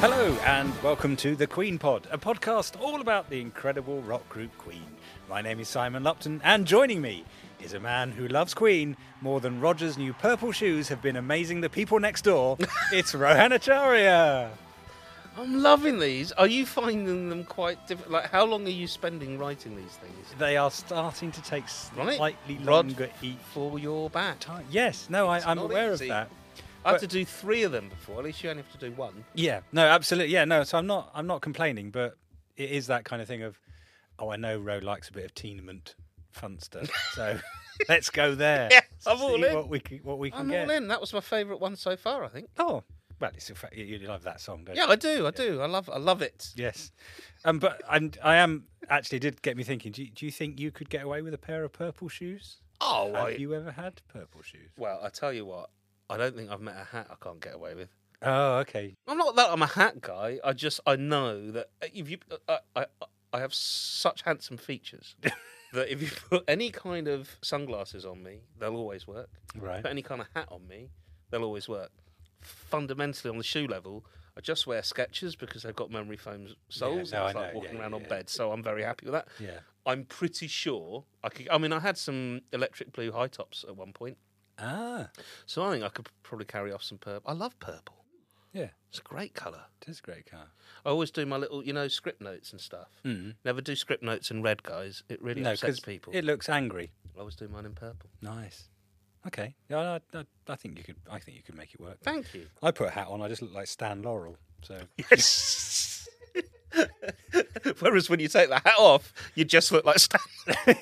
Hello, and welcome to the Queen Pod, a podcast all about the incredible rock group Queen. My name is Simon Lupton, and joining me is a man who loves Queen more than Roger's new purple shoes have been amazing the people next door. it's Rohan Acharya. I'm loving these. Are you finding them quite different? Like, how long are you spending writing these things? They are starting to take Right. slightly Rod longer each For your back. time. Yes, no, I, I'm aware easy. of that. I had to do three of them before. At least you only have to do one. Yeah, no, absolutely. Yeah, no. So I'm not, I'm not complaining, but it is that kind of thing of, oh, I know Ro likes a bit of teenement fun stuff, so let's go there. Yeah, I'm all in. What we can, what we can I'm get. all in. That was my favourite one so far, I think. Oh, well, it's a fact you, you love that song, don't Yeah, you? I do. I do. I love. I love it. Yes, um, but and I am actually did get me thinking. Do you, do you think you could get away with a pair of purple shoes? Oh, Have I, you ever had purple shoes? well, I tell you what. I don't think I've met a hat I can't get away with. Oh, okay. I'm not that I'm a hat guy. I just I know that uh, if you I I, I have such handsome features that if you put any kind of sunglasses on me, they'll always work. Right. Put any kind of hat on me, they'll always work. Fundamentally, on the shoe level, I just wear Skechers because they've got memory foam soles. no, and it's I like know. walking Yeah, around yeah, on yeah. bed, so I'm very happy with that. Yeah. I'm pretty sure I could. I mean, I had some electric blue high tops at one point, Ah, so I think I could probably carry off some purple. I love purple. yeah. It's a great colour. It is a great colour. I always do my little, you know, script notes and stuff. Mm. Never do script notes in red, guys. It really No, upsets people. it looks angry. I always do mine in purple. Nice. Okay. Yeah, I, I, I think you could. I think you could make it work. Thank you. I put a hat on. I just look like Stan Laurel. So Yes. Whereas when you take the hat off, you just look like Stan.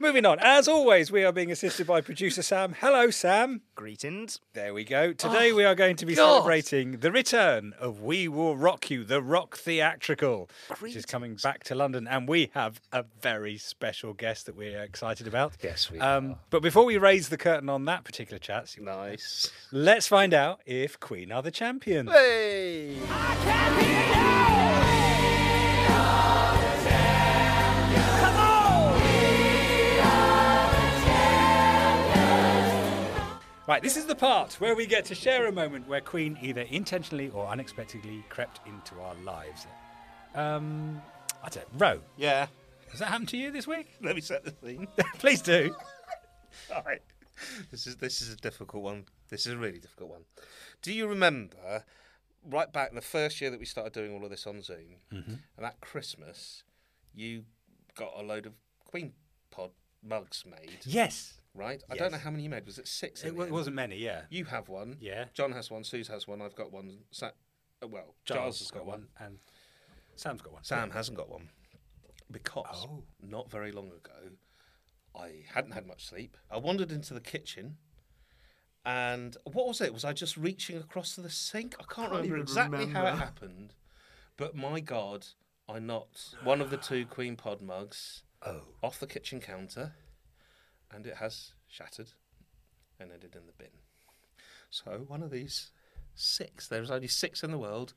moving on. As always, we are being assisted by producer Sam. Hello, Sam. Greetings. There we go. Today we are going to be God. celebrating the return of We Will Rock You, the rock theatrical, which is coming back to London, and we have a very special guest that we're excited about. Yes, we um, But before we raise the curtain on that particular chat, Nice. let's find out if Queen are the champions. Hey. Right, this is the part where we get to share a moment where Queen either intentionally or unexpectedly crept into our lives. Um, I don't Ro, Yeah. has that happened to you this week? Let me set the scene. Please do. All right. This is this is a difficult one. This is a really difficult one. Do you remember right back in the first year that we started doing all of this on Zoom, and at Christmas, you got a load of Queen Pod mugs made, Yes. Right? I don't know how many you made. Was it six? It wa- wasn't many, yeah. You have one. Yeah. John has one. Suze has one. I've got one. Sa- uh, well, Giles, has got, one. and Sam's got one. Sam hasn't got one because Oh. not very long ago, I hadn't had much sleep. I wandered into the kitchen, and what was it? Was I just reaching across to the sink? I can't, remember even exactly how it happened, but my God, I knocked one of the two Queen Pod mugs Oh. off the kitchen counter, and it has shattered and ended in the bin. So one of these six, there's only six in the world.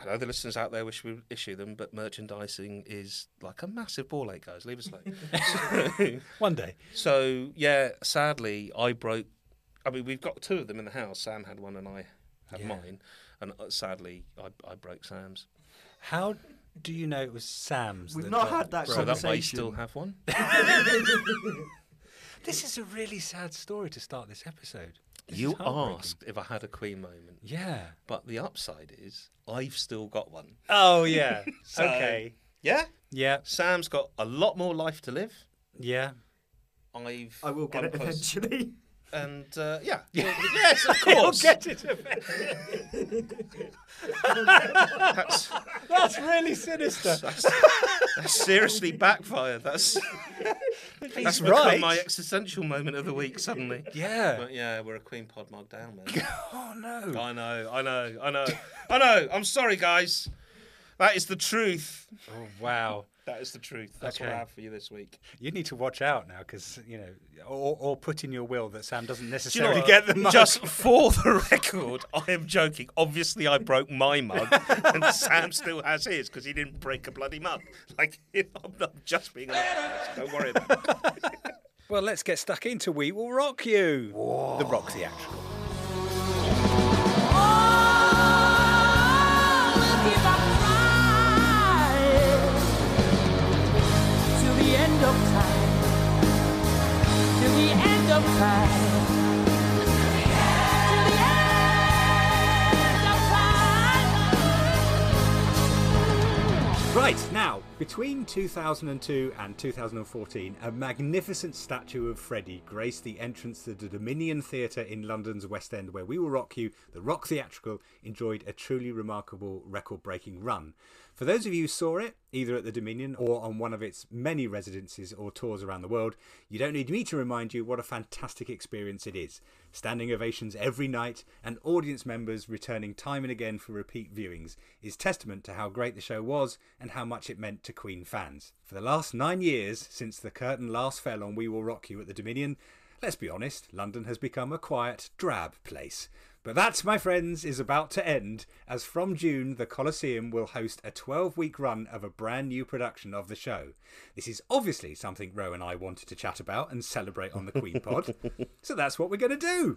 I know the listeners out there wish we would issue them, but merchandising is like a massive ball ache, guys. Leave us alone. One day. So yeah, sadly, I broke. I mean, we've got two of them in the house. Sam had one, and I had Yeah. mine. And uh, sadly, I, I broke Sam's. How do you know it was Sam's? We've not got had that broken? So that I Conversation. still have one. This is a really sad story to start this episode. This you asked if I had a Queen moment, Yeah. but the upside is I've still got one. Oh yeah. So- okay. Yeah, Yeah. Sam's got a lot more life to live. Yeah. I've I will get I'm it close- eventually. And uh, yeah, well, yes, of You'll course. get it eventually. That's, That's really sinister. that's, that's seriously backfired. That's that's He's become right. my existential moment of the week suddenly. Yeah. But yeah, we're a Queen Pod mug down, man. Oh no. I know, I know, I know, I know. I'm sorry, guys. That is the truth. Oh wow. That is the truth. That's what Okay. I have for you this week. You need to watch out now because you know, or, or put in your will that Sam doesn't Do you know necessarily get the mug. Just for the record, I am joking. Obviously, I broke my mug, and Sam still has his because he didn't break a bloody mug. Like, I'm not just being honest. Don't worry about it. Well, let's get stuck into We Will Rock You. The Rock Theatrical. Right, now, between 2002 and 2014, a magnificent statue of Freddie graced the entrance to the Dominion Theatre in London's West End, where We Will Rock You, the rock theatrical, enjoyed a truly remarkable record breaking run. For those of you who saw it, either at the Dominion or on one of its many residences or tours around the world, you don't need me to remind you what a fantastic experience it is. Standing ovations every night and audience members returning time and again for repeat viewings is testament to how great the show was and how much it meant to Queen fans. For the last nine years, since the curtain last fell on We Will Rock You at the Dominion, let's be honest, London has become a quiet, drab place. But that, my friends, is about to end, as from June the Coliseum will host a 12 week run of a brand new production of the show. This is obviously something Ro and I wanted to chat about and celebrate on the Queen Pod, so that's what we're going to do.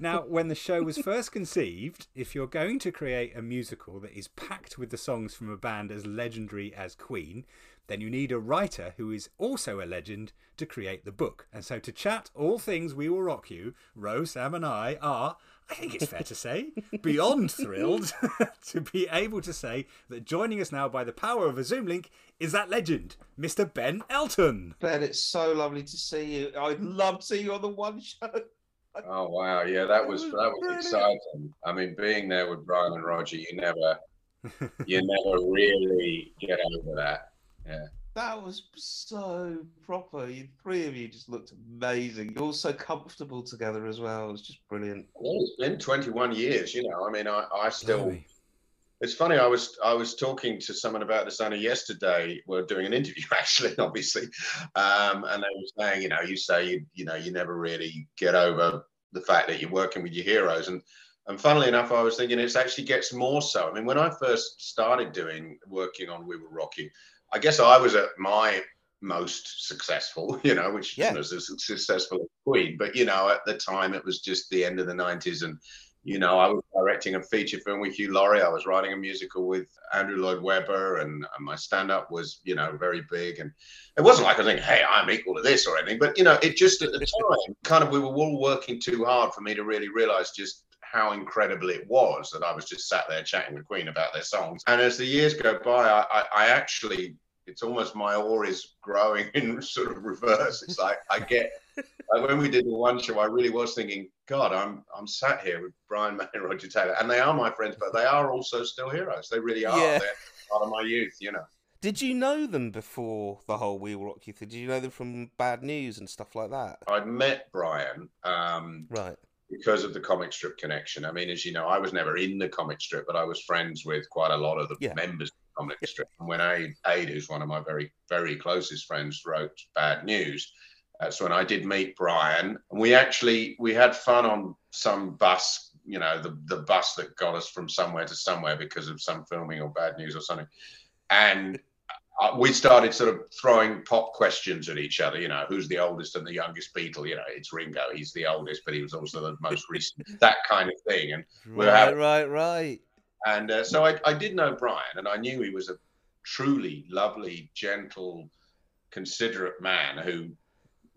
Now, when the show was first conceived, if you're going to create a musical that is packed with the songs from a band as legendary as Queen, then you need a writer who is also a legend to create the book. And so to chat all things We Will Rock You, Ro, Sam, and I are, I think it's fair to say, beyond thrilled to be able to say that joining us now by the power of a Zoom link is that legend, Mr. Ben Elton. Ben, it's so lovely to see you. I'd love to see you on the one show. Oh wow, yeah, that was was that was exciting. I mean, being there with Brian and Roger, you never, you never really get over that. Yeah, That was so proper. You three of you just looked amazing. You're all so comfortable together as well. It was just brilliant. well, it's been 21 years. You know, I mean, I, I still. Blimey. It's funny. I was I was talking to someone about this only yesterday. We're doing an interview, actually, obviously, um, and they were saying, you know, you say you you know you never really get over the fact that you're working with your heroes, and and funnily enough, I was thinking it actually gets more so. I mean, when I first started doing working on We Were Rock You, I guess I was at my most successful, you know, which Yeah. was as successful as Queen. But you know, at the time, it was just the end of the '90s, and you know, I was directing a feature film with Hugh Laurie. I was writing a musical with Andrew Lloyd Webber, and, and my stand-up was, you know, very big. And it wasn't like I was thinking, "Hey, I'm equal to this" or anything. But you know, it just at the time, kind of, we were all working too hard for me to really realize just how incredible it was that I was just sat there chatting with Queen about their songs. And as the years go by, I, I, I actually, it's almost my awe is growing in sort of reverse. It's like I get like when we did the one show, I really was thinking, God, I'm I'm sat here with Brian May and Roger Taylor, and they are my friends, but they are also still heroes. They really are. Yeah. They're part of my youth, you know. Did you know them before the whole We Will Rock You thing? Did you know them from Bad News and stuff like that? I'd met Brian um, Right. Because of the comic strip connection. I mean, as you know, I was never in the comic strip, but I was friends with quite a lot of the Yeah. members of the comic strip. And when Ade, Ade, who's one of my very, very closest friends, wrote Bad News, uh, That's when I did meet Brian, and we actually we had fun on some bus. You know, the the bus that got us from somewhere to somewhere because of some filming or bad news or something, and uh, we started sort of throwing pop questions at each other. You know, who's the oldest and the youngest Beatle? You know, it's Ringo. He's the oldest, but he was also the most recent. That kind of thing. And we right, having, right, right. And uh, so I, I did know Brian, and I knew he was a truly lovely, gentle, considerate man who,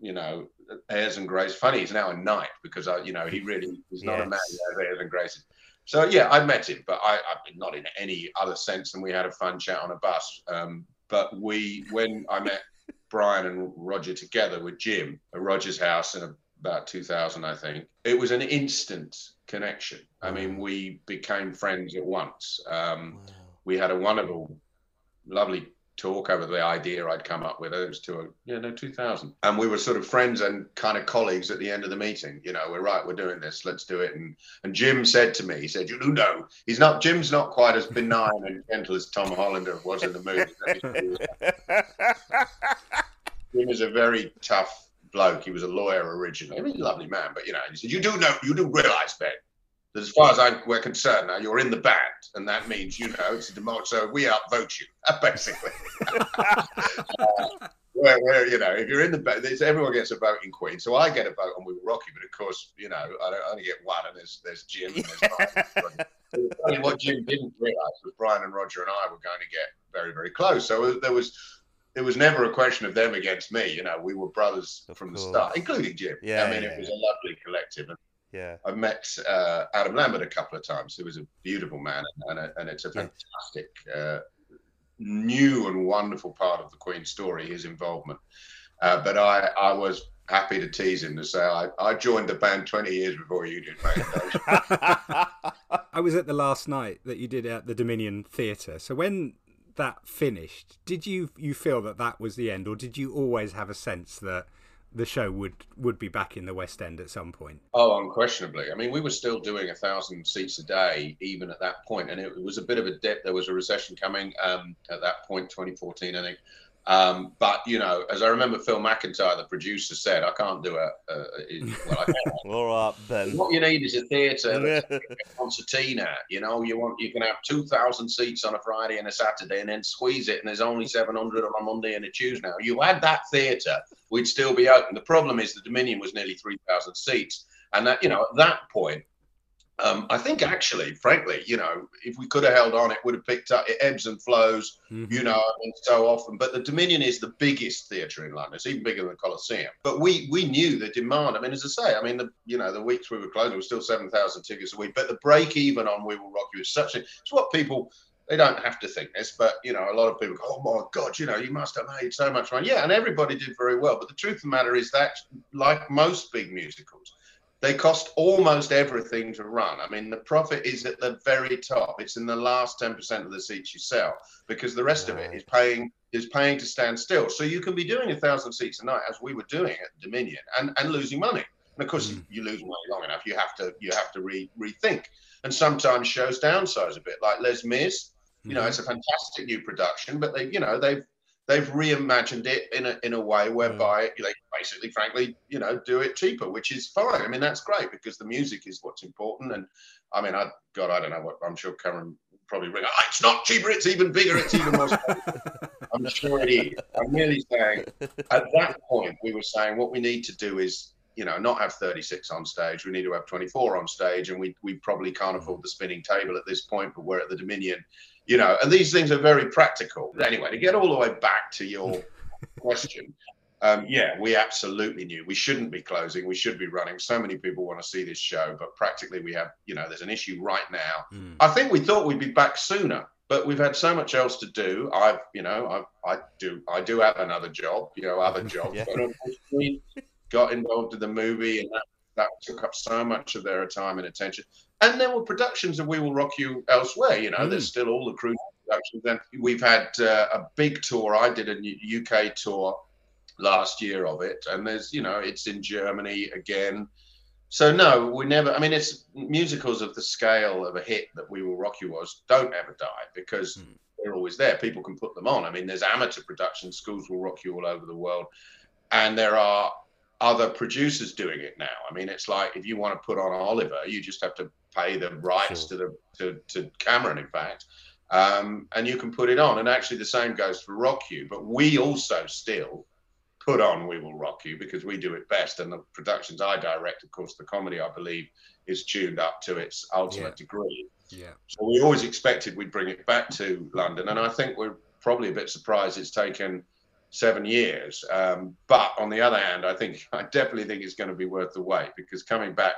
you know, airs and graces. Funny, he's now a knight because I, you know, he really is not yes. a man who has airs and graces. So yeah, I met him, but I, I not in any other sense than we had a fun chat on a bus. Um, but we, when I met Brian and Roger together with Jim at Roger's house in about 2000, I think, it was an instant connection. I mean, we became friends at once. Um, wow. We had a wonderful, lovely talk over the idea I'd come up with. It was to a, yeah, no, 2000. And we were sort of friends and kind of colleagues at the end of the meeting. You know, we're right, we're doing this, let's do it. And and Jim said to me, he said, you know, he's not, Jim's not quite as benign and gentle as Tom Hollander was in the movie. Jim is a very tough bloke. He was a lawyer originally. I mean, lovely man, but you know, he said, you do know, you do realize, Ben, that as far as I'm, we're concerned now, you're in the band, and that means you know it's a democracy. So we outvote you, basically. uh, where, where, you know, if you're in the band, everyone gets a vote in Queen. So I get a vote on We Will Rock You, but of course, you know, I, only get one, and there's there's Jim and there's Brian. what Jim didn't realise was Brian and Roger and I were going to get very very close. So there was. It was never a question of them against me. You know, we were brothers of from course. the start, including Jim. Yeah, I mean, yeah, it was yeah. a lovely collective. And yeah. I've met uh, Adam Lambert a couple of times, who was a beautiful man, and, a, and it's a fantastic, uh, new and wonderful part of the Queen story, his involvement. Uh, but I, I was happy to tease him to say I, I joined the band 20 years before you did, mate. I was at the last night that you did at the Dominion Theatre. So when that finished, did you you feel that that was the end, or did you always have a sense that the show would would be back in the West End at some point. Oh, unquestionably. I mean, we were still doing a thousand seats a day even at that point, and it, was a bit of a dip. There was a recession coming um, at that point, 2014, I think. Um, but you know, as I remember, Phil McIntyre, the producer, said, "I can't do it." Uh, well. All right, Ben. What you need is a theatre concertina. You know, you want you can have two thousand seats on a Friday and a Saturday, and then squeeze it, and there's only seven hundred on a Monday and a Tuesday. Now, you had that theatre, we'd still be open. The problem is the Dominion was nearly three thousand seats, and that you know, at that point, um, I think actually, frankly, you know, if we could have held on, it would have picked up. It ebbs and flows, mm-hmm. you know, I mean, so often. But the Dominion is the biggest theatre in London. It's even bigger than the Coliseum. But we we knew the demand. I mean, as I say, I mean, the you know, the weeks we were closed, it was still seven thousand tickets a week. But the break even on We Will Rock You is such a. It's what people. They don't have to think this, but you know, a lot of people go, "Oh my God, you know, you must have made so much money." Yeah, and everybody did very well. But the truth of the matter is that, like most big musicals, they cost almost everything to run. I mean, the profit is at the very top. It's in the last 10% of the seats you sell because the rest of it is paying is paying to stand still. So you can be doing a thousand seats a night as we were doing at Dominion and, and losing money. And of course, mm. you lose money long enough, you have to you have to re, rethink. And sometimes shows downsize a bit, like Les Mis. You know, mm. it's a fantastic new production, but they, you know, they've they've reimagined it in a in a way whereby mm. they basically, frankly, you know, do it cheaper, which is fine. I mean, that's great because the music is what's important. And I mean, I God, I don't know what I'm sure Cameron probably ring. Oh, it's not cheaper. It's even bigger. It's even more. I'm sure it is. I'm merely saying at that point we were saying what we need to do is you know not have 36 on stage. We need to have 24 on stage, and we we probably can't afford the spinning table at this point. But we're at the Dominion you know, and these things are very practical. Anyway, to get all the way back to your question, um, yeah, we absolutely knew we shouldn't be closing. We should be running. So many people want to see this show, but practically we have, you know, there's an issue right now. Mm. I think we thought we'd be back sooner, but we've had so much else to do. I've, you know, I, I do, I do have another job, you know, other jobs, yeah. but unfortunately got involved in the movie and that, that took up so much of their time and attention. And there were productions of We Will Rock You elsewhere. You know, mm. there's still all the cruise productions. And we've had uh, a big tour. I did a UK tour last year of it, and there's, you know, it's in Germany again. So no, we never. I mean, it's musicals of the scale of a hit that We Will Rock You was don't ever die because mm. they're always there. People can put them on. I mean, there's amateur production. Schools will rock you all over the world, and there are other producers doing it now. I mean, it's like if you want to put on Oliver, you just have to pay the rights Sure. to the to, to Cameron, in fact, um, and you can put it on. And actually, the same goes for Rock You. But we also still put on We Will Rock You because we do it best. And the productions I direct, of course, the comedy I believe is tuned up to its ultimate Yeah. degree. Yeah. So we always expected we'd bring it back to London, and I think we're probably a bit surprised it's taken seven years. Um, but on the other hand, I think I definitely think it's going to be worth the wait because coming back,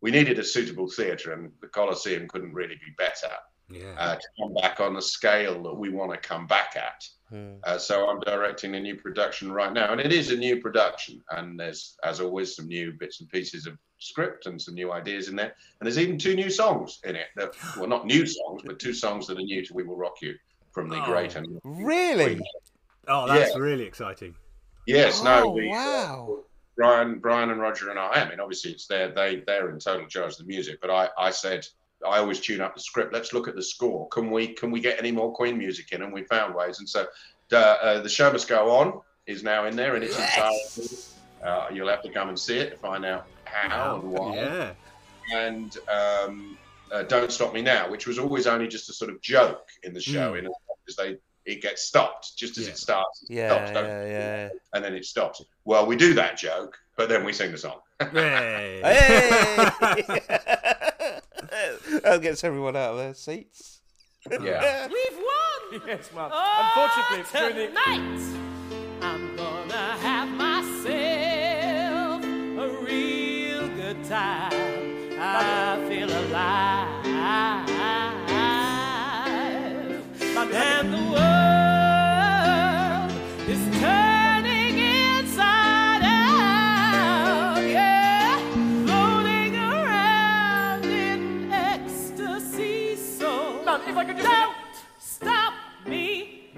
we needed a suitable theatre, and the Coliseum couldn't really be better Yeah. uh, to come back on the scale that we want to come back at. Hmm. Uh, so I'm directing a new production right now, and it is a new production. And there's, as always, some new bits and pieces of script and some new ideas in there. And there's even two new songs in it. That, well, not new songs, but two songs that are new to "We Will Rock You" from the Oh. great and Really? Oh, that's yeah. really exciting. yes, oh, no, we, wow. Brian, Brian, and Roger and I. I mean, obviously, it's their they they're in total charge of the music. But I, I said I always tune up the script. Let's look at the score. Can we can we get any more Queen music in? And we found ways. And so uh, uh, the show must go on is now in there in its entirety. Uh, you'll have to come and see it to find out how and why. Yeah. And um, uh, Don't Stop Me Now, which was always only just a sort of joke in the show, Mm. in as they it gets stopped just as Yeah. it starts. It Yeah, stops, don't yeah, yeah. and then it stops. Well, we do that joke, but then we sing the song. Hey. Hey! that gets everyone out of their seats. Yeah. We've won! Yes, ma'am. Oh, Unfortunately, it's during the tonight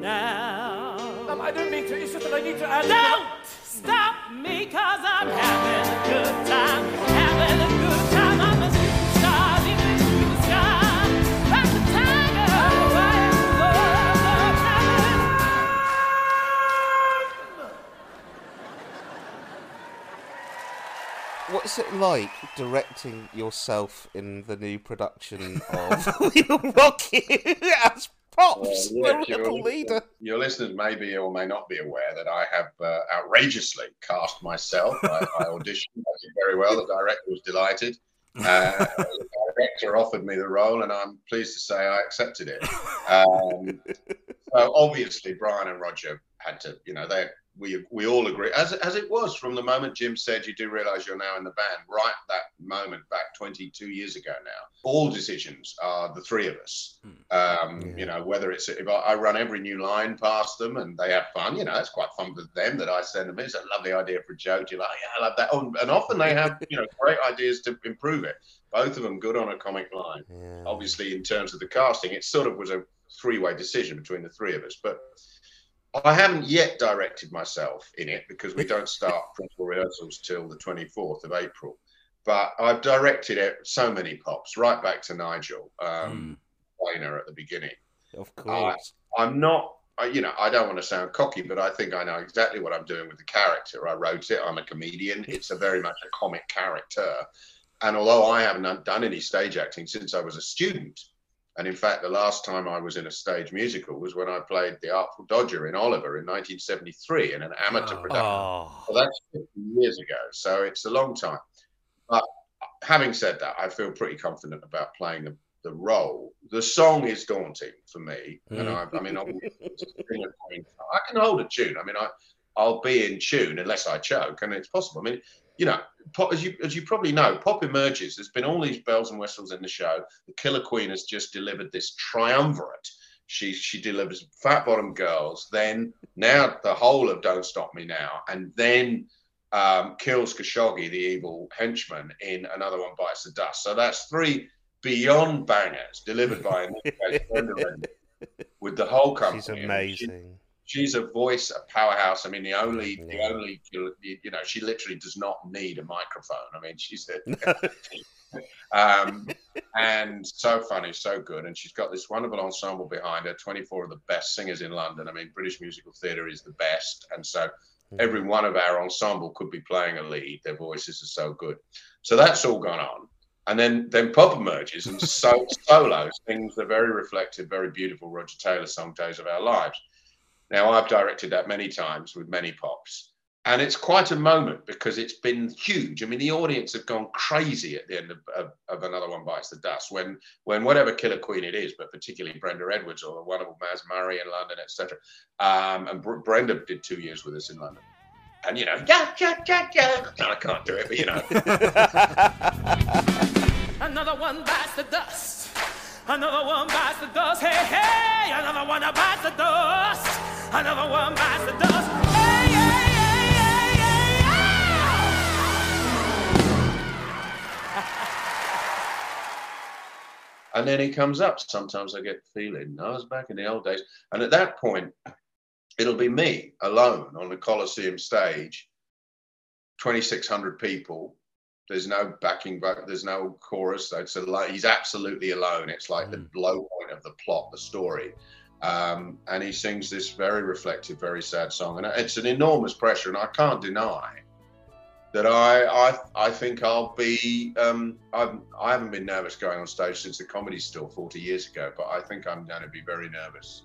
now. Ma'am, I don't mean to. It's just that I need to add. Don't stop me cause I'm having a good time. Having a good time. I'm a superstar leaping through the sky. Like a tiger. I am the What's it like directing yourself in the new production of We Will Rock You as Pops, Well, the yes, rebel your, leader? your listeners may be or may not be aware that I have uh, outrageously cast myself. I, I auditioned, I did very well. The director was delighted. Uh, the director offered me the role, and I'm pleased to say I accepted it. Um, so obviously, Brian and Roger had to, you know, they we we all agree, as as it was from the moment Jim said, "You do realise you're now in the band." Right, that moment back 22 years ago now. All decisions are the three of us. Um, Yeah. You know, whether it's if I, I run every new line past them and they have fun, you know, it's quite fun for them that I send them. It's a lovely idea for a joke. You're like, yeah, I love that. Oh, and often they have, you know, great ideas to improve it. Both of them good on a comic line Yeah. obviously in terms of the casting it sort of was a three-way decision between the three of us but i haven't yet directed myself in it because we don't start principal rehearsals till the 24th of april. But i've directed it so many pops right back to nigel um Planer at the beginning. Of course. i'm not I, you know i don't want to sound cocky but i think i know exactly what i'm doing with the character. I wrote it i'm a comedian it's a very much a comic character. And although I haven't done any stage acting since I was a student, and in fact, the last time I was in a stage musical was when I played the Artful Dodger in Oliver in 1973 in an amateur Oh. production. oh. Well, that's 50 years ago, so it's a long time. But having said that, I feel pretty confident about playing the, the role. The song is daunting for me, and mm. I, I mean, I'm, I can hold a tune. I mean, I, I'll be in tune unless I choke, and it's possible. I mean, you know, pop, as you as you probably know, pop emerges. There's been all these bells and whistles in the show. The Killer Queen has just delivered this triumvirate. She she delivers Fat Bottom Girls, then now the whole of Don't Stop Me Now, and then um, kills Khashoggi, the evil henchman, in another one bites the dust. So that's three beyond bangers delivered by case, with the whole company. She's amazing. She's a voice, a powerhouse. I mean, the only, the only, you know, she literally does not need a microphone. I mean, she's a, um, and so funny, so good, and she's got this wonderful ensemble behind her. Twenty-four of the best singers in London. I mean, British musical theatre is the best, and so every one of our ensemble could be playing a lead. Their voices are so good. So that's all gone on. And then then pop emerges and so solo sings the very reflective, very beautiful Roger Taylor song "Days of Our Lives." Now I've directed that many times with many pops, and it's quite a moment because it's been huge. I mean, the audience have gone crazy at the end of, of, of another one bites the dust when when whatever Killer Queen it is, but particularly Brenda Edwards or the wonderful Mazz Murray in London, etc. Um, and Br- Brenda did two years with us in London. And you know, yeah, yeah, yeah, yeah. No, I can't do it, but you know, Another one bites the dust. Another one bites the dust. Hey, hey, another one bites the dust. Another one bites the dust. Hey, hey, hey, hey, hey, and then he comes up. Sometimes I get the feeling I was back in the old days, and at that point, it'll be me alone on the Coliseum stage, twenty six hundred people. There's no backing, but there's no chorus. So It's a, he's absolutely alone. It's like the mm. low point of the plot, the story. Um, and he sings this very reflective, very sad song, and it's an enormous pressure. And I can't deny that I I, I think I'll be. Um, I've, I haven't been nervous going on stage since the comedy store 40 years ago, but I think I'm going to be very nervous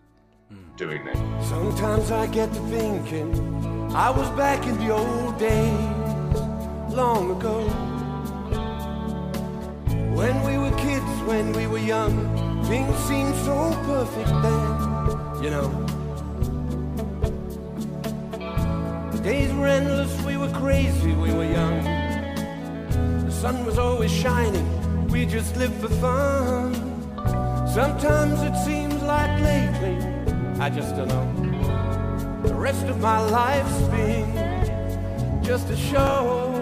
doing this. Sometimes I get to thinking I was back in the old days, long ago. When we were kids, when we were young, things seemed so perfect then, you know. The days were endless, we were crazy, we were young. The sun was always shining, we just lived for fun. Sometimes it seems like lately, I just don't know. The rest of my life's been just a show.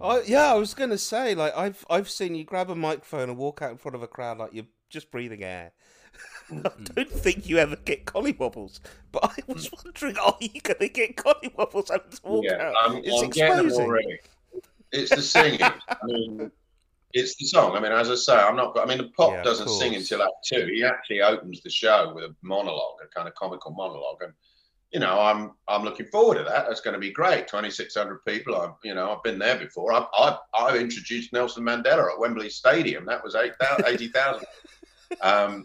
I, yeah, I was gonna say, like I've I've seen you grab a microphone and walk out in front of a crowd like you're just breathing air. I don't think you ever get collywobbles, but I was wondering, are you gonna get collywobbles having to walk Yeah, out? I'm, it's I'm getting exposing. already. It's the singing. I mean, it's the song. I mean, as I say, I'm not. I mean, the pop Yeah, doesn't sing until Act Two. He actually opens the show with a monologue, a kind of comical monologue, and you know, I'm I'm looking forward to that. That's going to be great. 2,600 people. I've you know, I've been there before. I've I've, I've introduced Nelson Mandela at Wembley Stadium. That was 8,000 80,000. um,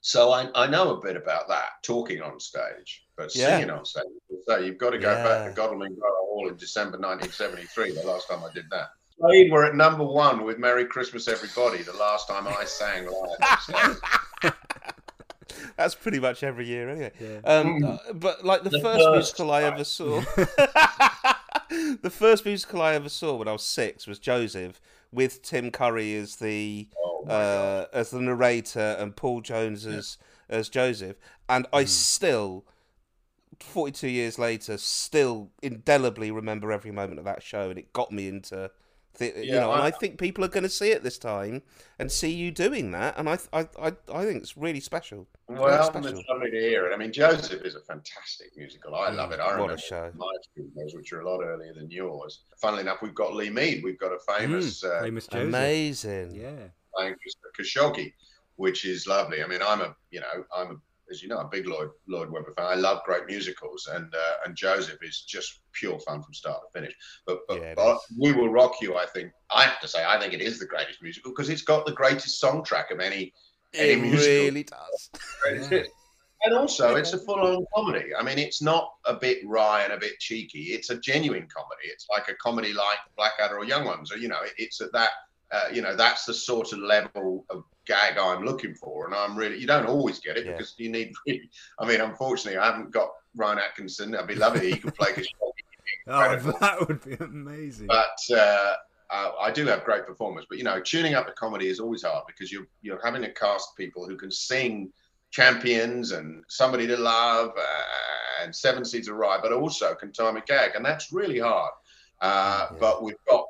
so I, I know a bit about that, talking on stage, but Yeah. singing on stage. So you've got to go back to Godalming Borough Hall in December 1973, the last time I did that. Slade were at number one with Merry Christmas Everybody the last time I sang live. That's pretty much every year, anyway. Um, uh, but like the, The first first musical I ever saw, the first musical I ever saw when I was six was Joseph, with Tim Curry as the Oh uh, as the narrator and Paul Jones as as Joseph, and I still. 42 years later, still indelibly remember every moment of that show, and it got me into, the, you Yeah, know, and I- I think people are going to see it this time and see you doing that, and I, I, I, I think it's really special. Very Well, special. it's lovely to hear it. I mean, Joseph is a fantastic musical. I love it. I What a show. my school days, which are a lot earlier than yours. Funnily enough, we've got Lee Mead. We've got a famous uh, Famous Joseph. Amazing. Yeah. playing Mr. Khashoggi, which is lovely. I mean, I'm a, you know, I'm a, as you know, a big Lloyd Lloyd Webber fan. I love great musicals, and uh, and Joseph is just pure fun from start to finish. But, but, Yeah, but. We Will Rock You, I think, I have to say, I think it is the greatest musical because it's got the greatest song track of any any musical. It really does. And also, it's a full-on comedy. I mean, it's not a bit wry and a bit cheeky. It's a genuine comedy. It's like a comedy like Blackadder or Young Ones. Or you know, it, it's at that. Uh, you know, that's the sort of level of gag I'm looking for, and I'm really. You don't always get it Yeah. because you need. Really, I mean, unfortunately, I haven't got Rowan Atkinson. I'd be loving it. He could play Khashoggi. Oh, that would be amazing. But uh, uh, I do have great performers. But you know, tuning up the comedy is always hard because you're you're having to cast people who can sing champions and somebody to love uh, and seven seas of Rhye, but also can time a gag, and that's really hard. Uh, Yeah. But we've got.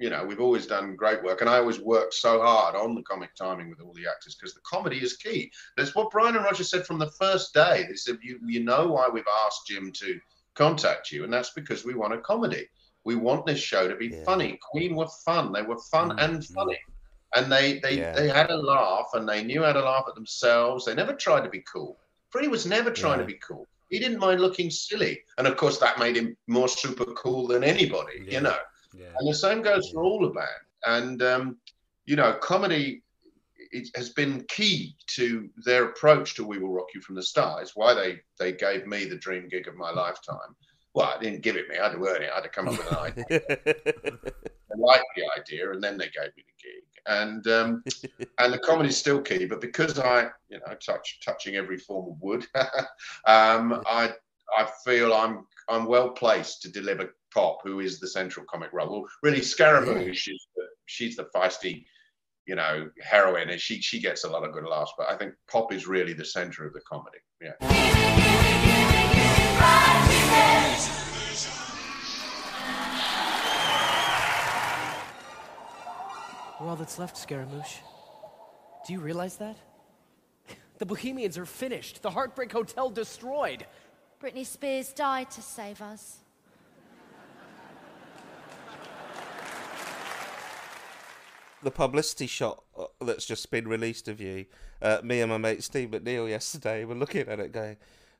You know, we've always done great work, and I always worked so hard on the comic timing with all the actors because the comedy is key. That's what Brian and Roger said from the first day. They said, "You, you know why we've asked Jim to contact you, and that's because we want a comedy. We want this show to be Yeah. funny. Queen were fun. They were fun Mm, and funny. And they they, Yeah. they had a laugh and they knew how to laugh at themselves. They never tried to be cool. Freddie was never trying Yeah. to be cool. he didn't mind looking silly, and of course that made him more super cool than anybody, you know. Yeah. And the same goes for all the band. And um, you know, comedy it has been key to their approach to "We Will Rock You" from the start. It's why they they gave me the dream gig of my lifetime. Well, I didn't give it me; I had to earn it. I had to come up with an idea. I liked the idea, and then they gave me the gig. And um, and the comedy's still key, but because I, you know, touch touching every form of wood, um, I I feel I'm I'm well placed to deliver Pop, who is the central comic role. Well, really, Scaramouche is the, she's the feisty, you know, heroine, and she she gets a lot of good laughs. But I think Pop is really the centre of the comedy. Yeah. We're all that's left, Scaramouche. Do you realize that? The Bohemians are finished. The Heartbreak Hotel destroyed. Britney Spears died to save us. The publicity shot uh, that's just been released of you, uh, me and my mate Steve McNeil yesterday were looking at it, going,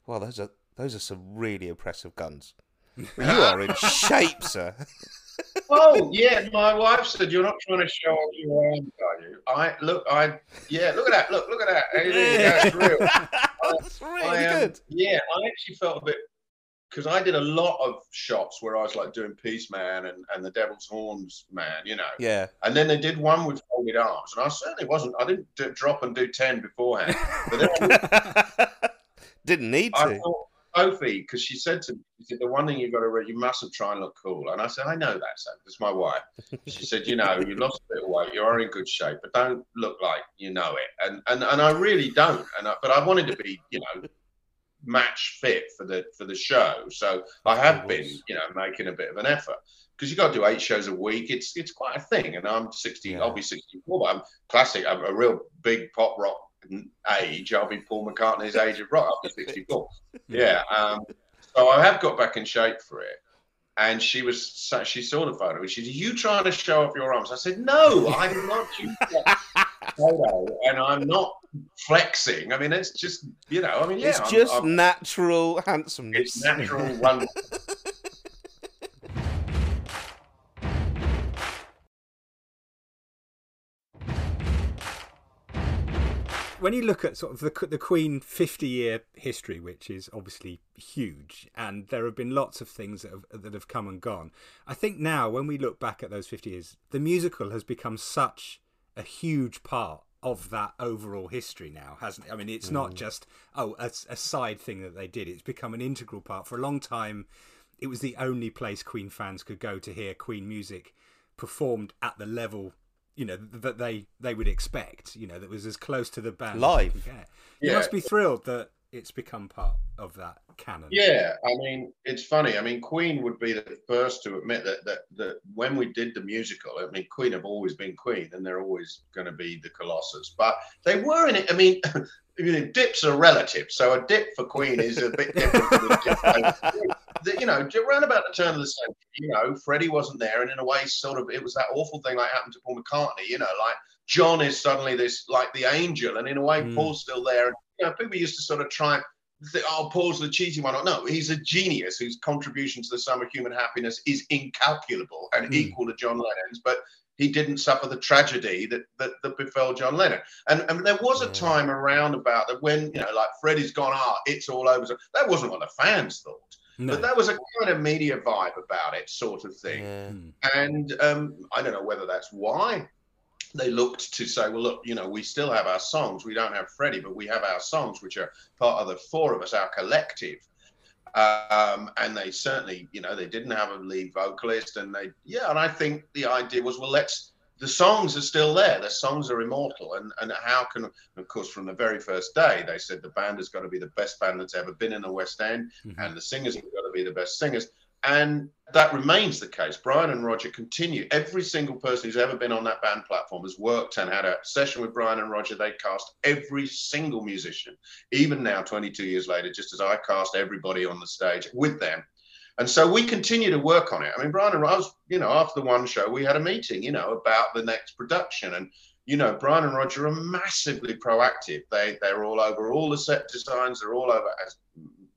"Well, those are those are some really impressive guns. You are in shape, sir." Oh yeah, my wife said you're not trying to show off your arms, are you? I look, I yeah, look at that, look, look at that. Hey, there you go, it's real. That's really I, um, good. Yeah, I actually felt a bit because I did a lot of shots where I was like doing Peace Man and, and the Devil's Horns Man, you know. Yeah. And then they did one with folded arms, and I certainly wasn't. I didn't d- drop and do ten beforehand. I, Didn't need to. I to. thought Sophie, because she said to me, said, the one thing you've got to read, you mustn't try and look cool. And I said, I know that, Sophie. It's my wife. She said, you know, you lost a bit of weight, you are in good shape, but don't look like you know it. And and, and I really don't. And I, but I wanted to be, you know, match fit for the for the show. So I have been, you know, making a bit of an effort. Because you got to do eight shows a week. It's it's quite a thing. And I'm 60. I'll be 64. But I'm classic. I'm a real big pop rock age. I'll be Paul McCartney's age of rock. I'll be 64. Yeah. Um, so I have got back in shape for it. And she was, she saw the photo. and She said, "You trying to show off your arms?" I said, "No, I'm not you." photo, and I'm not flexing. I mean, it's just, you know, I mean, yeah, it's I'm- just I'm- natural handsomeness. it's natural wonder. when you look at sort of the the Queen 50 year history, which is obviously huge, and there have been lots of things that have, that have come and gone. I think now, when we look back at those 50 years, the musical has become such a huge part of that overall history now, hasn't it? I mean, it's not Mm. just oh a, a side thing that they did; it's become an integral part. For a long time, it was the only place Queen fans could go to hear Queen music performed at the level you know that they they would expect you know that was as close to the band as you Live. could get. you Yeah. must be thrilled that it's become part of that canon Yeah, I mean, it's funny. I mean, Queen would be the first to admit that that, that when we did the musical, I mean, Queen have always been Queen, and they're always going to be the Colossus. But they were in it. I mean, you know, dips are relative. So a dip for Queen is a bit different. The- you know, around about the turn of the century, you know, Freddie wasn't there, and in a way, sort of, it was that awful thing like happened to Paul McCartney. You know, like John is suddenly this like the angel, and in a way, hmm. Paul's still there. And you know, people used to sort of try and think, oh, Paul's the cheating one. No, he's a genius whose contribution to the sum of human happiness is incalculable and equal to John Lennon's, but he didn't suffer the tragedy that, that, that befell John Lennon. And, and there was a time around about that when, you know, like Freddie's gone, ah, it's all over. So that wasn't what the fans thought. No. But that was a kind of media vibe about it, sort of thing. And um, I don't know whether that's why they looked to say, well, look, you know, we still have our songs. We don't have Freddie, but we have our songs, which are part of the four of us, our collective. Um, and they certainly, you know, they didn't have a lead vocalist, and they, yeah, and I think the idea was, well, let's. The songs are still there. The songs are immortal, and and how can, of course, from the very first day, they said the band has got to be the best band that's ever been in the West End, and the singers have got to be the best singers. And that remains the case. Brian and Roger continue. Every single person who's ever been on that band platform has worked and had a session with Brian and Roger. They cast every single musician, even now, 22 years later, just as I cast everybody on the stage with them. And so we continue to work on it. I mean, Brian and was, you know, after the one show, we had a meeting, you know, about the next production. And, you know, Brian and Roger are massively proactive. They, they're all over all the set designs, they're all over as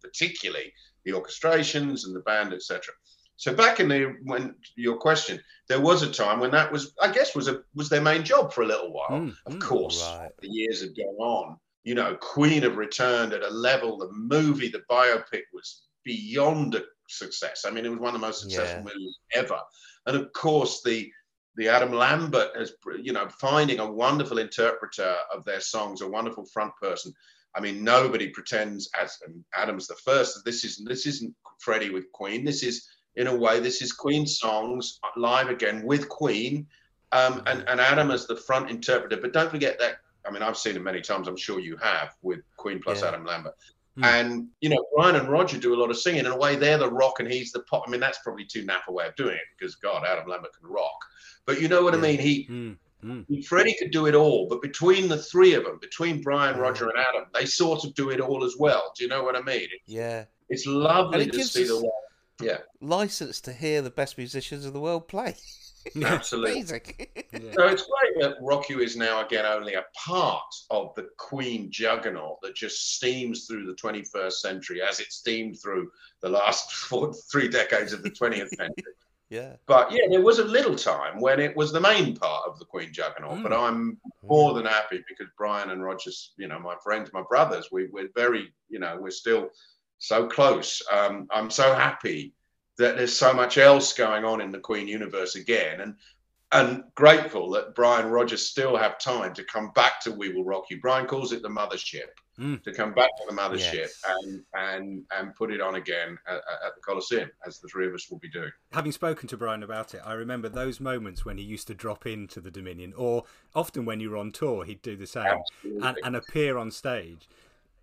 particularly the orchestrations and the band, etc. So back in the when your question, there was a time when that was, I guess, was a was their main job for a little while. Mm, of mm, course, right. the years have gone on. You know, Queen have returned at a level. The movie, the biopic, was beyond a success. I mean, it was one of the most successful Yeah. movies ever. And of course, the the Adam Lambert has, you know, finding a wonderful interpreter of their songs, a wonderful front person. I mean, nobody pretends as Adam's the first. that This isn't this isn't Freddie with Queen. This is in a way this is Queen songs live again with Queen, um, and and Adam as the front interpreter. But don't forget that. I mean, I've seen it many times. I'm sure you have with Queen plus Yeah. Adam Lambert. Hmm. And you know, Brian and Roger do a lot of singing. In a way, they're the rock and he's the pop. I mean, that's probably too naff a way of doing it because God, Adam Lambert can rock. But you know what I mean? He Mm, mm. Freddie could do it all, but between the three of them, between Brian, Roger, and Adam, they sort of do it all as well. Do you know what I mean? Yeah. it's lovely it to see the way. Yeah, License to hear the best musicians of the world play. absolutely. Amazing. So it's great that Rock You is now again only a part of the Queen juggernaut that just steams through the 21st century as it steamed through the last four, three decades of the 20th century. Yeah. But yeah, there was a little time when it was the main part of the Queen juggernaut. But I'm more than happy because Brian and Rogers, you know, my friends, my brothers, we, we're very, you know, we're still so close. Um, I'm so happy that there's so much else going on in the Queen universe again, and and grateful that Brian Rogers still have time to come back to We Will Rock You. Brian calls it the mothership. Mm. To come back to the mothership Yes. and and and put it on again at, at the Coliseum, as the three of us will be doing. Having spoken to Brian about it, I remember those moments when he used to drop into the Dominion, or often when you were on tour, he'd do the same and, and appear on stage.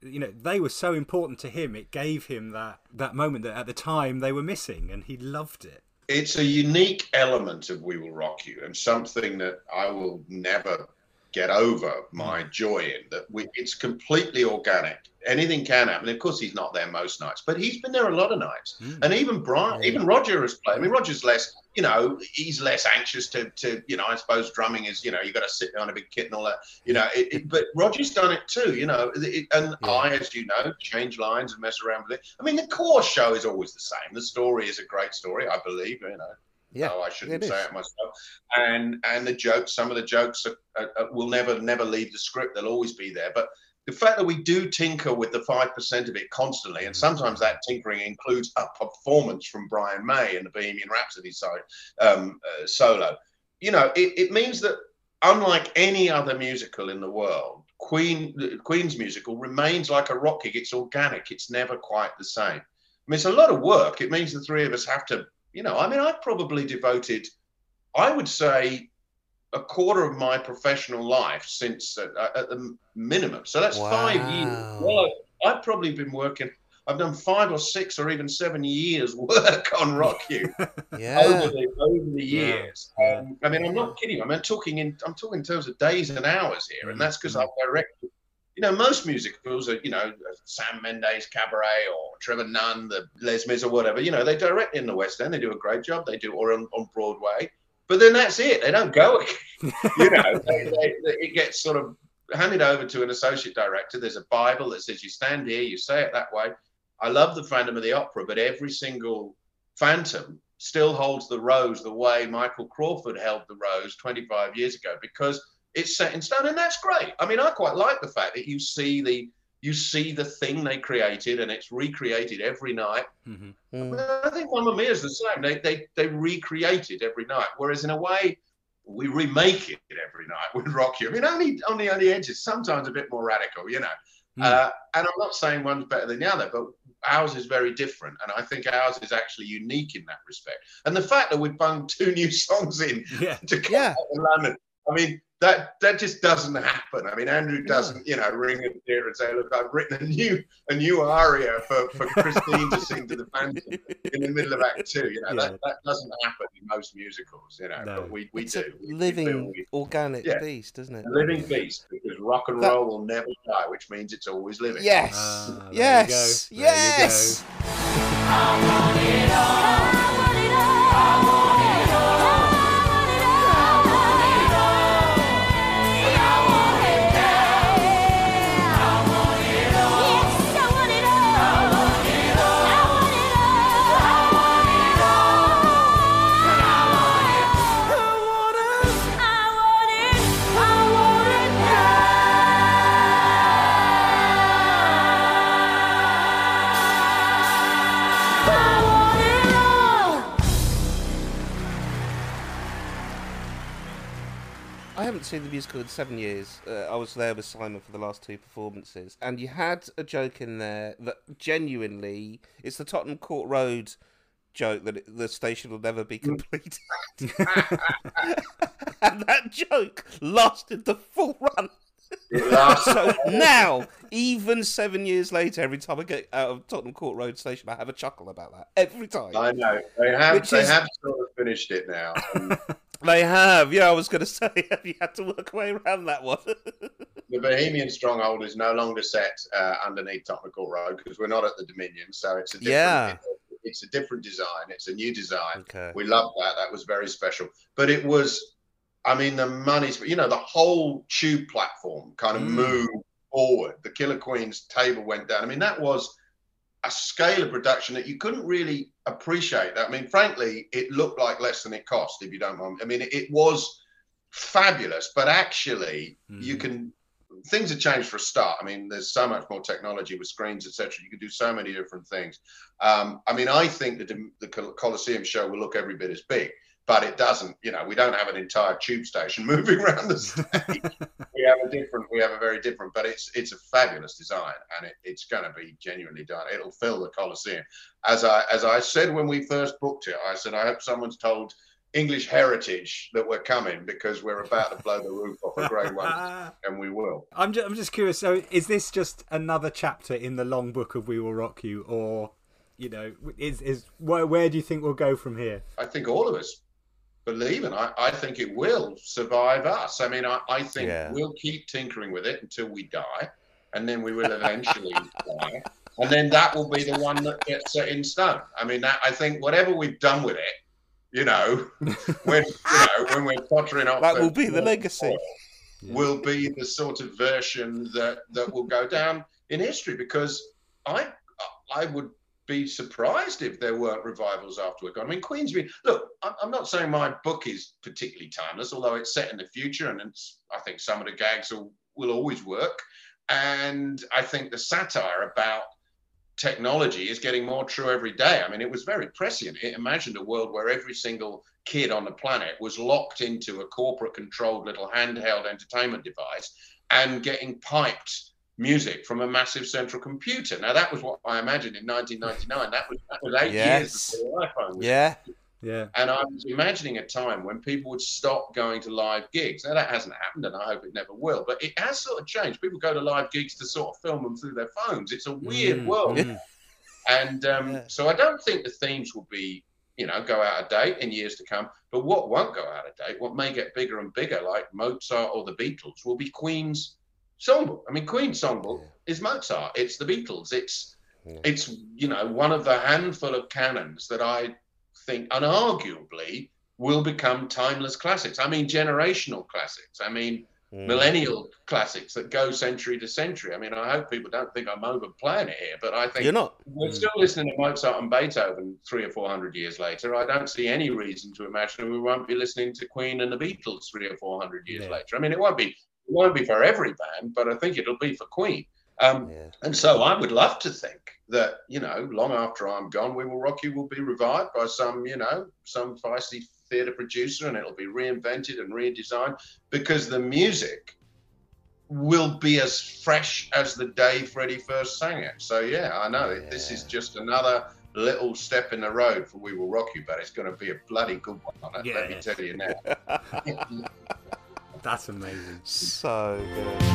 You know, they were so important to him. It gave him that that moment that at the time they were missing, and he loved it. it's a unique element of We Will Rock You and something that I will never get over my joy in that we, it's completely organic. Anything can happen. Of course, he's not there most nights, but he's been there a lot of nights. Mm. And even Brian, even Roger has played. I mean, Roger's less, you know, he's less anxious to, to you know, I suppose drumming is, you know, you've got to sit on a big kit and all that, you know. It, it, but Roger's done it too, you know. It, and Yeah. I, as you know, change lines and mess around with it. I mean, the core show is always the same. The story is a great story, I believe, you know. Yeah. No, I shouldn't it say is. it myself. And and the jokes, some of the jokes are, are, are- will never never leave the script. They'll always be there. But the fact that we do tinker with the five percent of it constantly, and sometimes that tinkering includes a performance from Brian May in the Bohemian Rhapsody side um, uh, solo. You know, it, it means that unlike any other musical in the world, Queen Queen's musical remains like a rock gig. It's organic. It's never quite the same. I mean, it's a lot of work. It means the three of us have to, you know, I mean, I've probably devoted, I would say, a quarter of my professional life since uh, at the minimum. So that's five years. Wow. Well, I've probably been working. I've done five or six or even seven years work on Rock You Yeah. over the over the years. yeah. Um, I mean, I'm not kidding. I mean, I'm talking in I'm talking in terms of days and hours here, and that's because I've directed. You know, most musicals are, you know, Sam Mendes Cabaret or Trevor Nunn, the Les Mis or whatever. You know, they direct in the West End. They do a great job. They do, or on, on Broadway. But then that's it. They don't go again. you know, they, they, it gets sort of handed over to an associate director. There's a Bible that says you stand here, you say it that way. I love the Phantom of the Opera, but every single Phantom still holds the rose the way Michael Crawford held the rose 25 years ago because it's set in stone, and that's great. I mean, I quite like the fact that you see the you see the thing they created, and it's recreated every night. Mhm. Mm. I think Mamma Mia is the same. They they they recreate it every night, whereas in a way. We remake it every night with Rock You. I mean, only on the only edges, sometimes a bit more radical, you know. Mm. Uh, and I'm not saying one's better than the other, but ours is very different. And I think ours is actually unique in that respect. And the fact that we've bunged two new songs in Yeah. to come Yeah. out in London, I mean, that that just doesn't happen. I mean, Andrew doesn't, you know, ring a theatre and say, "Look, I've written a new a new aria for, for Christine to sing to the band in the middle of Act Two. You know, Yeah. that, that doesn't happen in most musicals. You know, No. but we, we It's do. a We- we living, we- organic Yeah. beast, isn't it? a living beast because rock and That- roll will never die, which means it's always living. Yes. Ah, there you yes. go. There you Yes. Haven't seen the musical in seven years. Uh, I was there with Simon for the last two performances, and you had a joke in there that genuinely it's the Tottenham Court Road joke that it, the station will never be completed. and that joke lasted the full run. So now, even seven years later, every time I get out of Tottenham Court Road station, I have a chuckle about that every time. I know they have. Which they is- have sort of finished it now. They have, yeah. I was going to say, have you had to work away around that one? the Bohemian Stronghold is no longer set uh, underneath Court Road because we're not at the Dominion, so it's a different, Yeah. It's a different design. It's a new design. Okay. We love that. That was very special. But it was, I mean, the money's, you know, the whole tube platform kind of Mm. moved forward. The Killer Queen's table went down. I mean, that was a scale of production that you couldn't really appreciate. That I mean, frankly, it looked like less than it cost. If you don't mind, I mean, it, it was fabulous. But actually, you can. Things have changed for a start. I mean, there's so much more technology with screens, etc. You can do so many different things. Um, I mean, I think that the, the Coliseum show will look every bit as big, but it doesn't. You know, we don't have an entire tube station moving around the stage. we have a different. We have a very different, but it's it's a fabulous design, and it, it's going to be genuinely done. It'll fill the Coliseum. As I as I said when we first booked it, I said I hope someone's told English Heritage that we're coming because we're about to blow the roof off a grade one, and we will. I'm just, I'm just curious. So, is this just another chapter in the long book of We Will Rock You, or you know, is is where where do you think we'll go from here? I think all of us believe in. I, I think it will survive us. I mean, I, I think Yeah. we'll keep tinkering with it until we die, and then we will eventually die, and then that will be the one that gets set in stone. I mean, that, I think whatever we've done with it, you know, when you know when we're pottering off, That will be the legacy. Will be the sort of version that that will go down in history because I I would be surprised if there weren't revivals afterward. I mean, Queen's been look. I'm I'm not saying my book is particularly timeless, although it's set in the future, and it's, I think some of the gags will will always work. And I think the satire about technology is getting more true every day. I mean, it was very prescient. It imagined a world where every single kid on the planet was locked into a corporate controlled little handheld entertainment device and getting piped music from a massive central computer. Now, that was what I imagined in 1999. That was, that was eight Yes. years before the iPhone was Yeah. Yeah. and I was imagining a time when people would stop going to live gigs. Now, that hasn't happened, and I hope it never will, but it has sort of changed. People go to live gigs to sort of film them through their phones. It's a weird Mm, world. mm. And um, Yeah. so I don't think the themes will be, you know, go out of date in years to come. But what won't go out of date, what may get bigger and bigger, like Mozart or the Beatles, will be Queen's songbook. I mean, Queen's songbook is Mozart. It's the Beatles. It's Yeah. it's you know one of the handful of canons that I think unarguably will become timeless classics. I mean, generational classics. I mean, Mm. millennial classics that go century to century. I mean, I hope people don't think I'm overplaying it here, but I think You're not. we're still listening to Mozart and Beethoven three or four hundred years later. I don't see any reason to imagine we won't be listening to Queen and the Beatles three or four hundred years Yeah. later. I mean, it won't be it won't be for every band, but I think it'll be for Queen. Um, Yeah. and so I would love to think that, you know, long after I'm gone, We Will Rock You will be revived by some, you know, some feisty theatre producer and it'll be reinvented and redesigned because the music will be as fresh as the day Freddie first sang it. So, yeah, I know it this is just another little step in the road for We Will Rock You, but it's going to be a bloody good one. Let me tell you now. That's amazing. So good.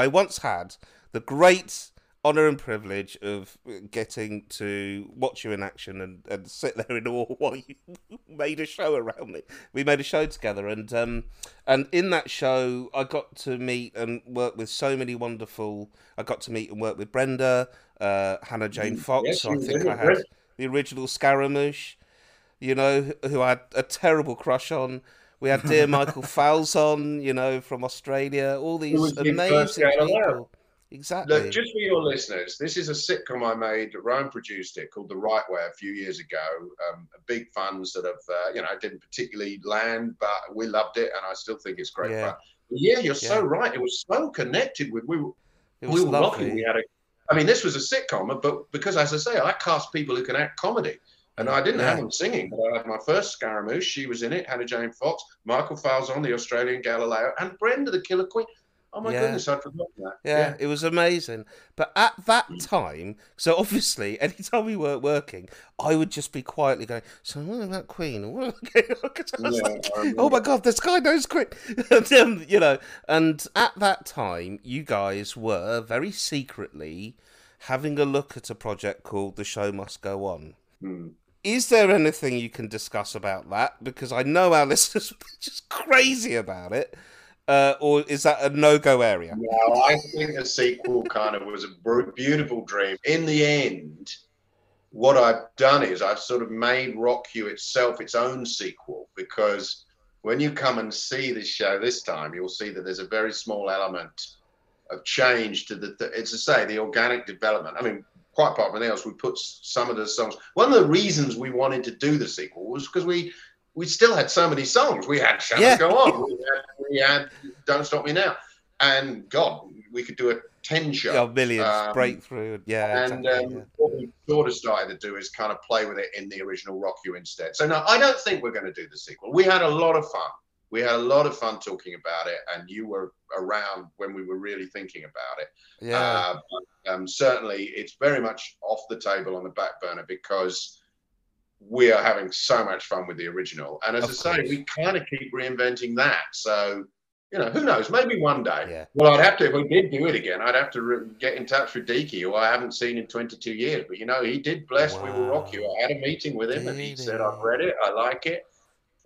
I once had the great honor and privilege of getting to watch you in action and, and sit there in awe while you made a show around me. We made a show together, and um, and in that show, I got to meet and work with so many wonderful. I got to meet and work with Brenda, uh, Hannah Jane Fox. Yes, so I think I had the original Scaramouche. You know, who I had a terrible crush on. We had dear Michael Falzon, you know, from Australia. All these was the first amazing people. Exactly. Look, just for your listeners, this is a sitcom I made. Ryan produced it called The Wright Way a few years ago. Um, big fun, that have, uh, you know, didn't particularly land, but we loved it, and I still think it's great Yeah. fun. But yeah, you're so Yeah. right. It was so connected with we were It we was were lovely. lucky. We had a. I mean, this was a sitcom, but because, as I say, I cast people who can act comedy. And I didn't have them singing, but I had my first Scaramouche. She was in it. Hannah Jane Fox, Michael Falzon, the Australian Galileo, and Brenda, the Killer Queen. Oh my Yeah. goodness, I'd forgotten that. Yeah, it was amazing. But at that time, so obviously, anytime we weren't working, I would just be quietly going, So, what about Queen? What about-" 'Cause I was Yeah, like, oh my God, this guy knows Queen. and, um, you know, and at that time, you guys were very secretly having a look at a project called The Show Must Go On. Hmm. Is there anything you can discuss about that? Because I know our listeners are just crazy about it. Uh, or is that a no-go area? No, I think the sequel kind of was a beautiful dream. In the end, what I've done is I've sort of made Rock You itself its own sequel because when you come and see this show this time, you'll see that there's a very small element of change to the. the it's to say the organic development. I mean, quite apart from anything else, we put some of the songs. One of the reasons we wanted to do the sequel was because we we still had so many songs. We had Shadows Yeah. Go On. We had, we had Don't Stop Me Now. And God, we could do a 10 show. Yeah, millions Um, breakthrough. Yeah, and exactly, um, yeah. what we sort of started to do is kind of play with it in the original Rock You instead. So, no, I don't think we're going to do the sequel. We had a lot of fun. We had a lot of fun talking about it, and you were around when we were really thinking about it. Yeah. Uh, but, um, certainly, it's very much off the table on the back burner because we are having so much fun with the original. And as Of I say, course. we kind of keep reinventing that. So, you know, who knows? Maybe one day. Yeah. Well, I'd have to, if we did do it again, I'd have to re- get in touch with Deaky, who I haven't seen in 22 years. But, you know, he did bless We Will Rock You. I had a meeting with him and he said. I've read it, I like it.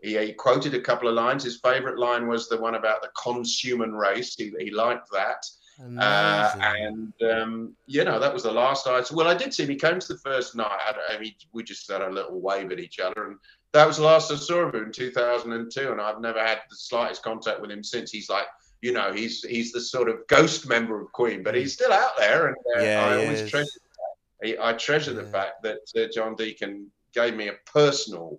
He, he quoted a couple of lines. His favorite line was the one about the consumer race. He, he liked that. Uh, and um, you know that was the last I saw. Well, I did see him. He came to the first night. I, I mean, we just had a little wave at each other, and that was the last I saw of him in 2002. And I've never had the slightest contact with him since. He's like, you know, he's he's the sort of ghost member of Queen, but he's still out there, and uh, Yeah, I always is. treasure that. He- I treasure the fact that uh, John Deacon gave me a personal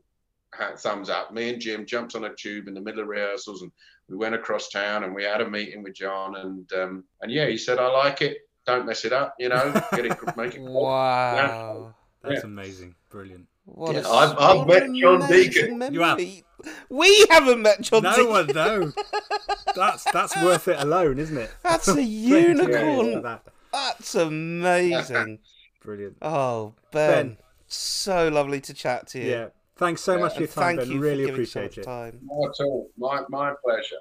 thumbs up. Me and Jim jumped on a tube in the middle of rehearsals, and we went across town, and we had a meeting with John, and um, and yeah, he said, "I like it. Don't mess it up. You know, get it, make it." Wow. That's amazing. Brilliant. What Yeah, a- I've- I've met John amazing Deacon. You have? We haven't met John No Deacon. one, no. That's that's worth it alone, isn't it? That's a unicorn. for that. That's amazing. Brilliant. Oh, Ben. Ben. So lovely to chat to you. Yeah. Thanks so much for your time, thank Ben. you Really for appreciate it. time. Not at all. My my pleasure.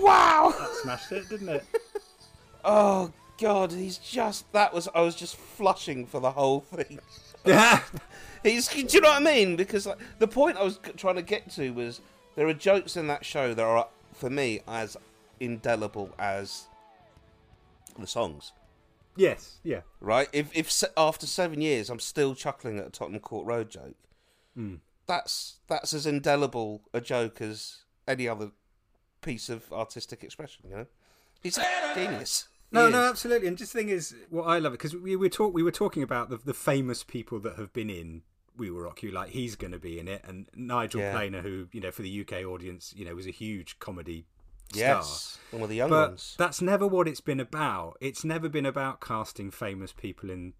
Wow. Oh, that smashed it, didn't it? Oh God, he's just that was I was just flushing for the whole thing. Yeah. He's, do you know what I mean? Because like, the point I was trying to get to was there are jokes in that show that are for me as indelible as the songs. Yes. Yeah. Right? If if se- after seven years I'm still chuckling at a Tottenham Court Road joke, Hmm. that's that's as indelible a joke as any other piece of artistic expression. You know, he's a genius. No, no, absolutely. And just the thing is, what I love it because we were talk we were talking about the the famous people that have been in We Will Rock You. Like he's going to be in it, and Nigel Yeah. Planer, who you know for the UK audience, you know was a huge comedy Yes, star. one of the young but ones. that's never what it's been about. It's never been about casting famous people in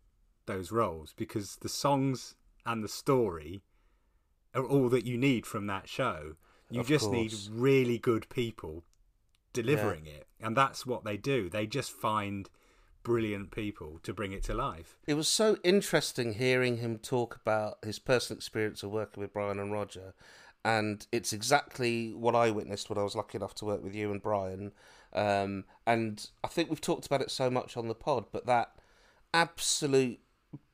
those roles because the songs and the story are all that you need from that show. You Of just need really good people delivering it, and that's what they do. They just find brilliant people to bring it to life. It was so interesting hearing him talk about his personal experience of working with Brian and Roger, and it's exactly what I witnessed when I was lucky enough to work with you and Brian. Um, and I think we've talked about it so much on the pod, but that absolute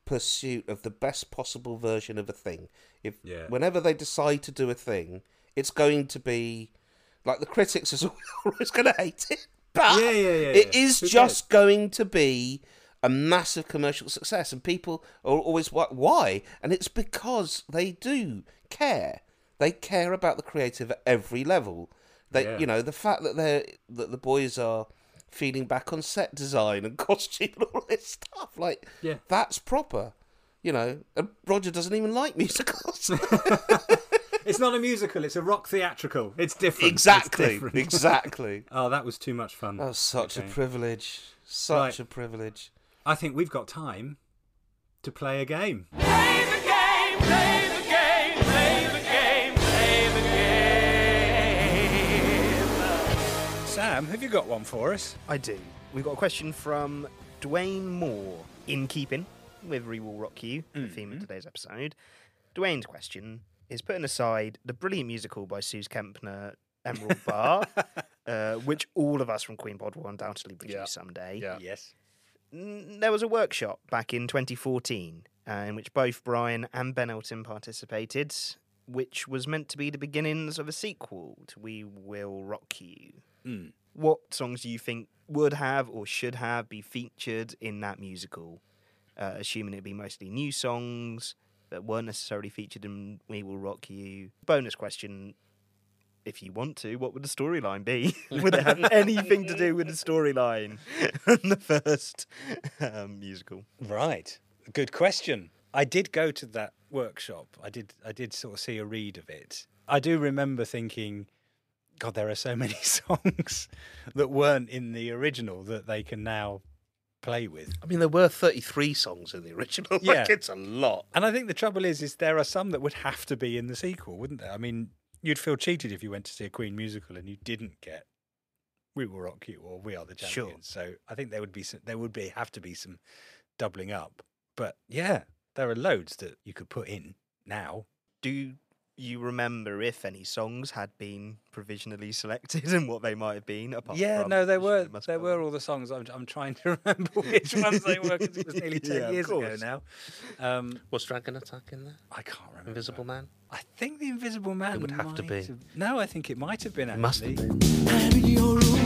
pursuit of the best possible version of a thing. If Yeah. whenever they decide to do a thing, it's going to be like the critics is always going to hate it, but Yeah, yeah, yeah, it is Who just going to be a massive commercial success, and people are always like, "Why?" And it's because they do care. They care about the creative at every level. They, you know, the fact that they are that the boys are feeding back on set design and costume and all this stuff, like, Yeah. that's proper. You know, and Roger doesn't even like musicals. It's not a musical; it's a rock theatrical. It's different. It's exactly, different. exactly. oh, that was too much fun. That was such Okay. a privilege. Such Right. a privilege. I think we've got time to play a game. Play the game, play the game, play the game, play the game. Sam, have you got one for us? I do. We've got a question from Dwayne Moore, in keeping with We Will Rock You, the theme of mm-hmm. today's episode. Dwayne's question is putting aside the brilliant musical by Suze Kempner, Emerald Bar, uh, which all of us from Queen Pod will undoubtedly produce someday. Yes. N- There was a workshop back in 2014 uh, in which both Brian and Ben Elton participated, which was meant to be the beginnings of a sequel to We Will Rock You. Mm. What songs do you think would have or should have be featured in that musical? Uh, assuming it'd be mostly new songs that weren't necessarily featured in We Will Rock You. Bonus question. If you want to, what would the storyline be? would it have anything to do with the storyline in the first um, musical? Right. Good question. I did go to that workshop. I did I did sort of see a read of it. I do remember thinking, God, there are so many songs that weren't in the original that they can now play with. I mean, there were 33 songs in the original. Yeah. Like, it's a lot. And I think the trouble is, is there are some that would have to be in the sequel, wouldn't there? I mean, you'd feel cheated if you went to see a Queen musical and you didn't get "We Will Rock You" or "We Are the Champions." Sure. Champions." So I think there would be some, there would be have to be some doubling up. But yeah, there are loads that you could put in now. Do you remember if any songs had been provisionally selected and what they might have been? Apart yeah, from no, there were Impossible? there were all the songs. I'm, I'm trying to remember which ones they were because it was nearly ten Yeah, years ago now. Um, Was Dragon Attack in there? I can't remember. Invisible Man? I think the Invisible Man would have to might be. No, I think it might have been. It must have been.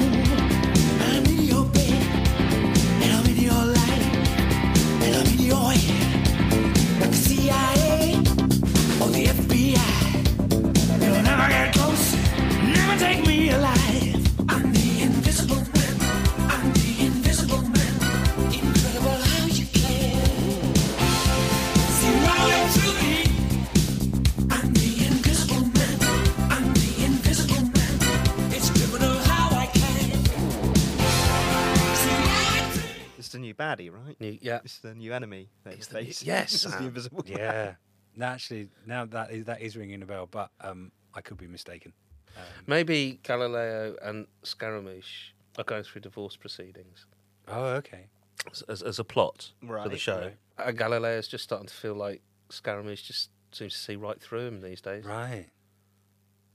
Right? New- yeah. It's the new enemy. that It's he the new- faces. yes, It's the invisible. man. Yeah. No, actually, now that is that is ringing a bell, but um, I could be mistaken. Um, Maybe Galileo and Scaramouche are going through divorce proceedings oh, okay. as, as, as a plot for the Right, show. right. And Galileo's just starting to feel like Scaramouche just seems to see right through him these days. Right.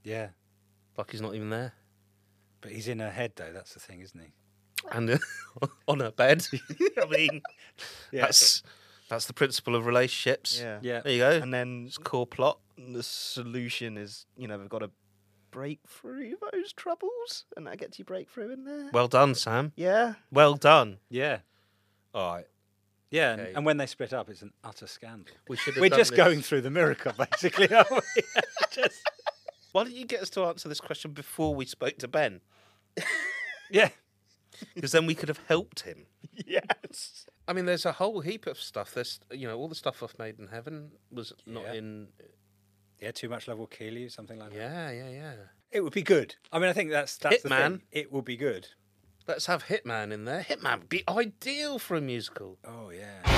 Yeah, Like he's not even there. but he's in her head though. That's the thing, isn't he? And uh, on her bed. I mean, Yeah. that's that's the principle of relationships. Yeah. Yeah. There you go. And then it's core plot. the solution is, you know, we've got to break through those troubles, and that gets you breakthrough in there. Well done, Sam. yeah. Well done. Yeah. All right. Yeah, and, Okay. and when they split up, it's an utter scandal. We should have We're just this- going through the miracle, basically, aren't we? just, Why don't you get us to answer this question before we spoke to Ben? yeah. Because then we could have helped him. Yes. I mean, there's a whole heap of stuff. There's, you know, all the stuff off Made in Heaven was not Yeah. in. Yeah, too much love will kill you, something like that. Yeah, yeah, yeah. It would be good. I mean, I think that's that's the Hitman. thing. It will be good. Let's have Hitman in there. Hitman would be ideal for a musical. Oh yeah. Baby,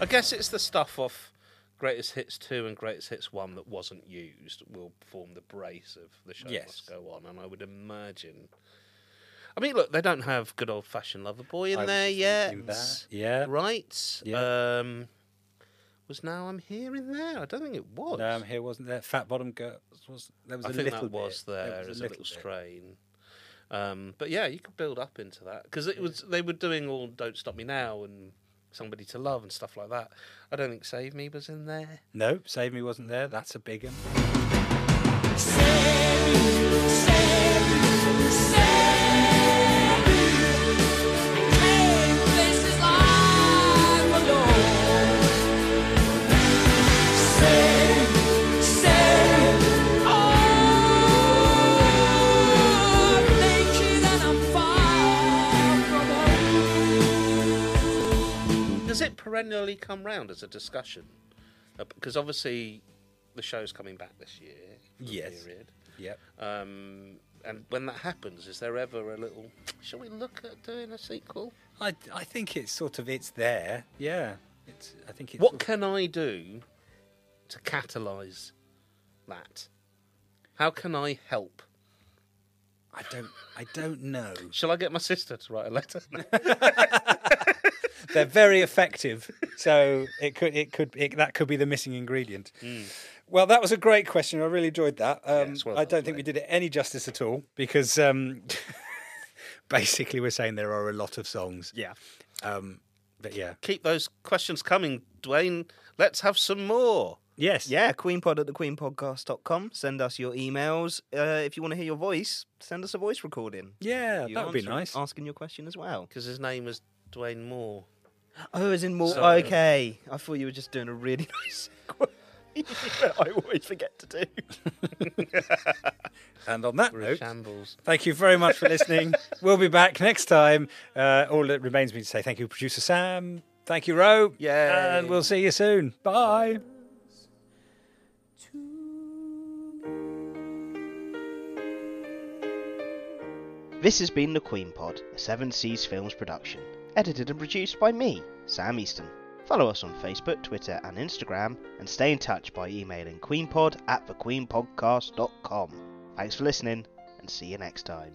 I guess it's the stuff off Greatest Hits 2 and Greatest Hits 1 that wasn't used will form the brace of the show Yes. must go on. And I would imagine. I mean, look, they don't have good old fashioned Lover Boy in I there yet. Yeah. Right? Yeah. Um, was Now I'm Here in there? I don't think it was. No, I'm here wasn't there. Fat Bottom Girls was there was I a think little that was bit. there was as a little, bit. strain. Um, but yeah, you could build up into that because it was they were doing all "Don't Stop Me Now" and "Somebody to Love" and stuff like that. I don't think "Save Me" was in there. No, Save Me wasn't there. That's a big one. Does it perennially come round as a discussion? Uh, because obviously, the show's coming back this year. Yes. Period. Yep. Um, and when that happens, is there ever a little? Shall we look at doing a sequel? I I think it's sort of it's there. Yeah. It's I think it's What can I do to catalyse that? How can I help? I don't I don't know. Shall I get my sister to write a letter? They're very effective. So it could it could it, that could be the missing ingredient. Well, that was a great question. I really enjoyed that. Um, Yes, well I don't think we did it any justice at all because um, basically we're saying there are a lot of songs. Yeah. Um, but yeah. Keep those questions coming, Dwayne. Let's have some more. Yes. Yeah, queenpod at thequeenpodcast.com. Send us your emails. Uh, if you want to hear your voice, send us a voice recording. Yeah, You that would be nice. Asking your question as well. Because his name is Dwayne Moore. Oh, as in more. So- okay. I thought you were just doing a really nice segue. I always forget to do. And on that We're in note, shambles. thank you very much for listening. we'll be back next time. Uh, all that remains me to say thank you, producer Sam. Thank you, Ro. Yay. And we'll see you soon. Bye. This has been The Queen Pod, a Seven Seas Films production, edited and produced by me, Sam Easton. Follow us on Facebook, Twitter, and Instagram, and stay in touch by emailing queenpod at thequeenpodcast.com. Thanks for listening, and see you next time.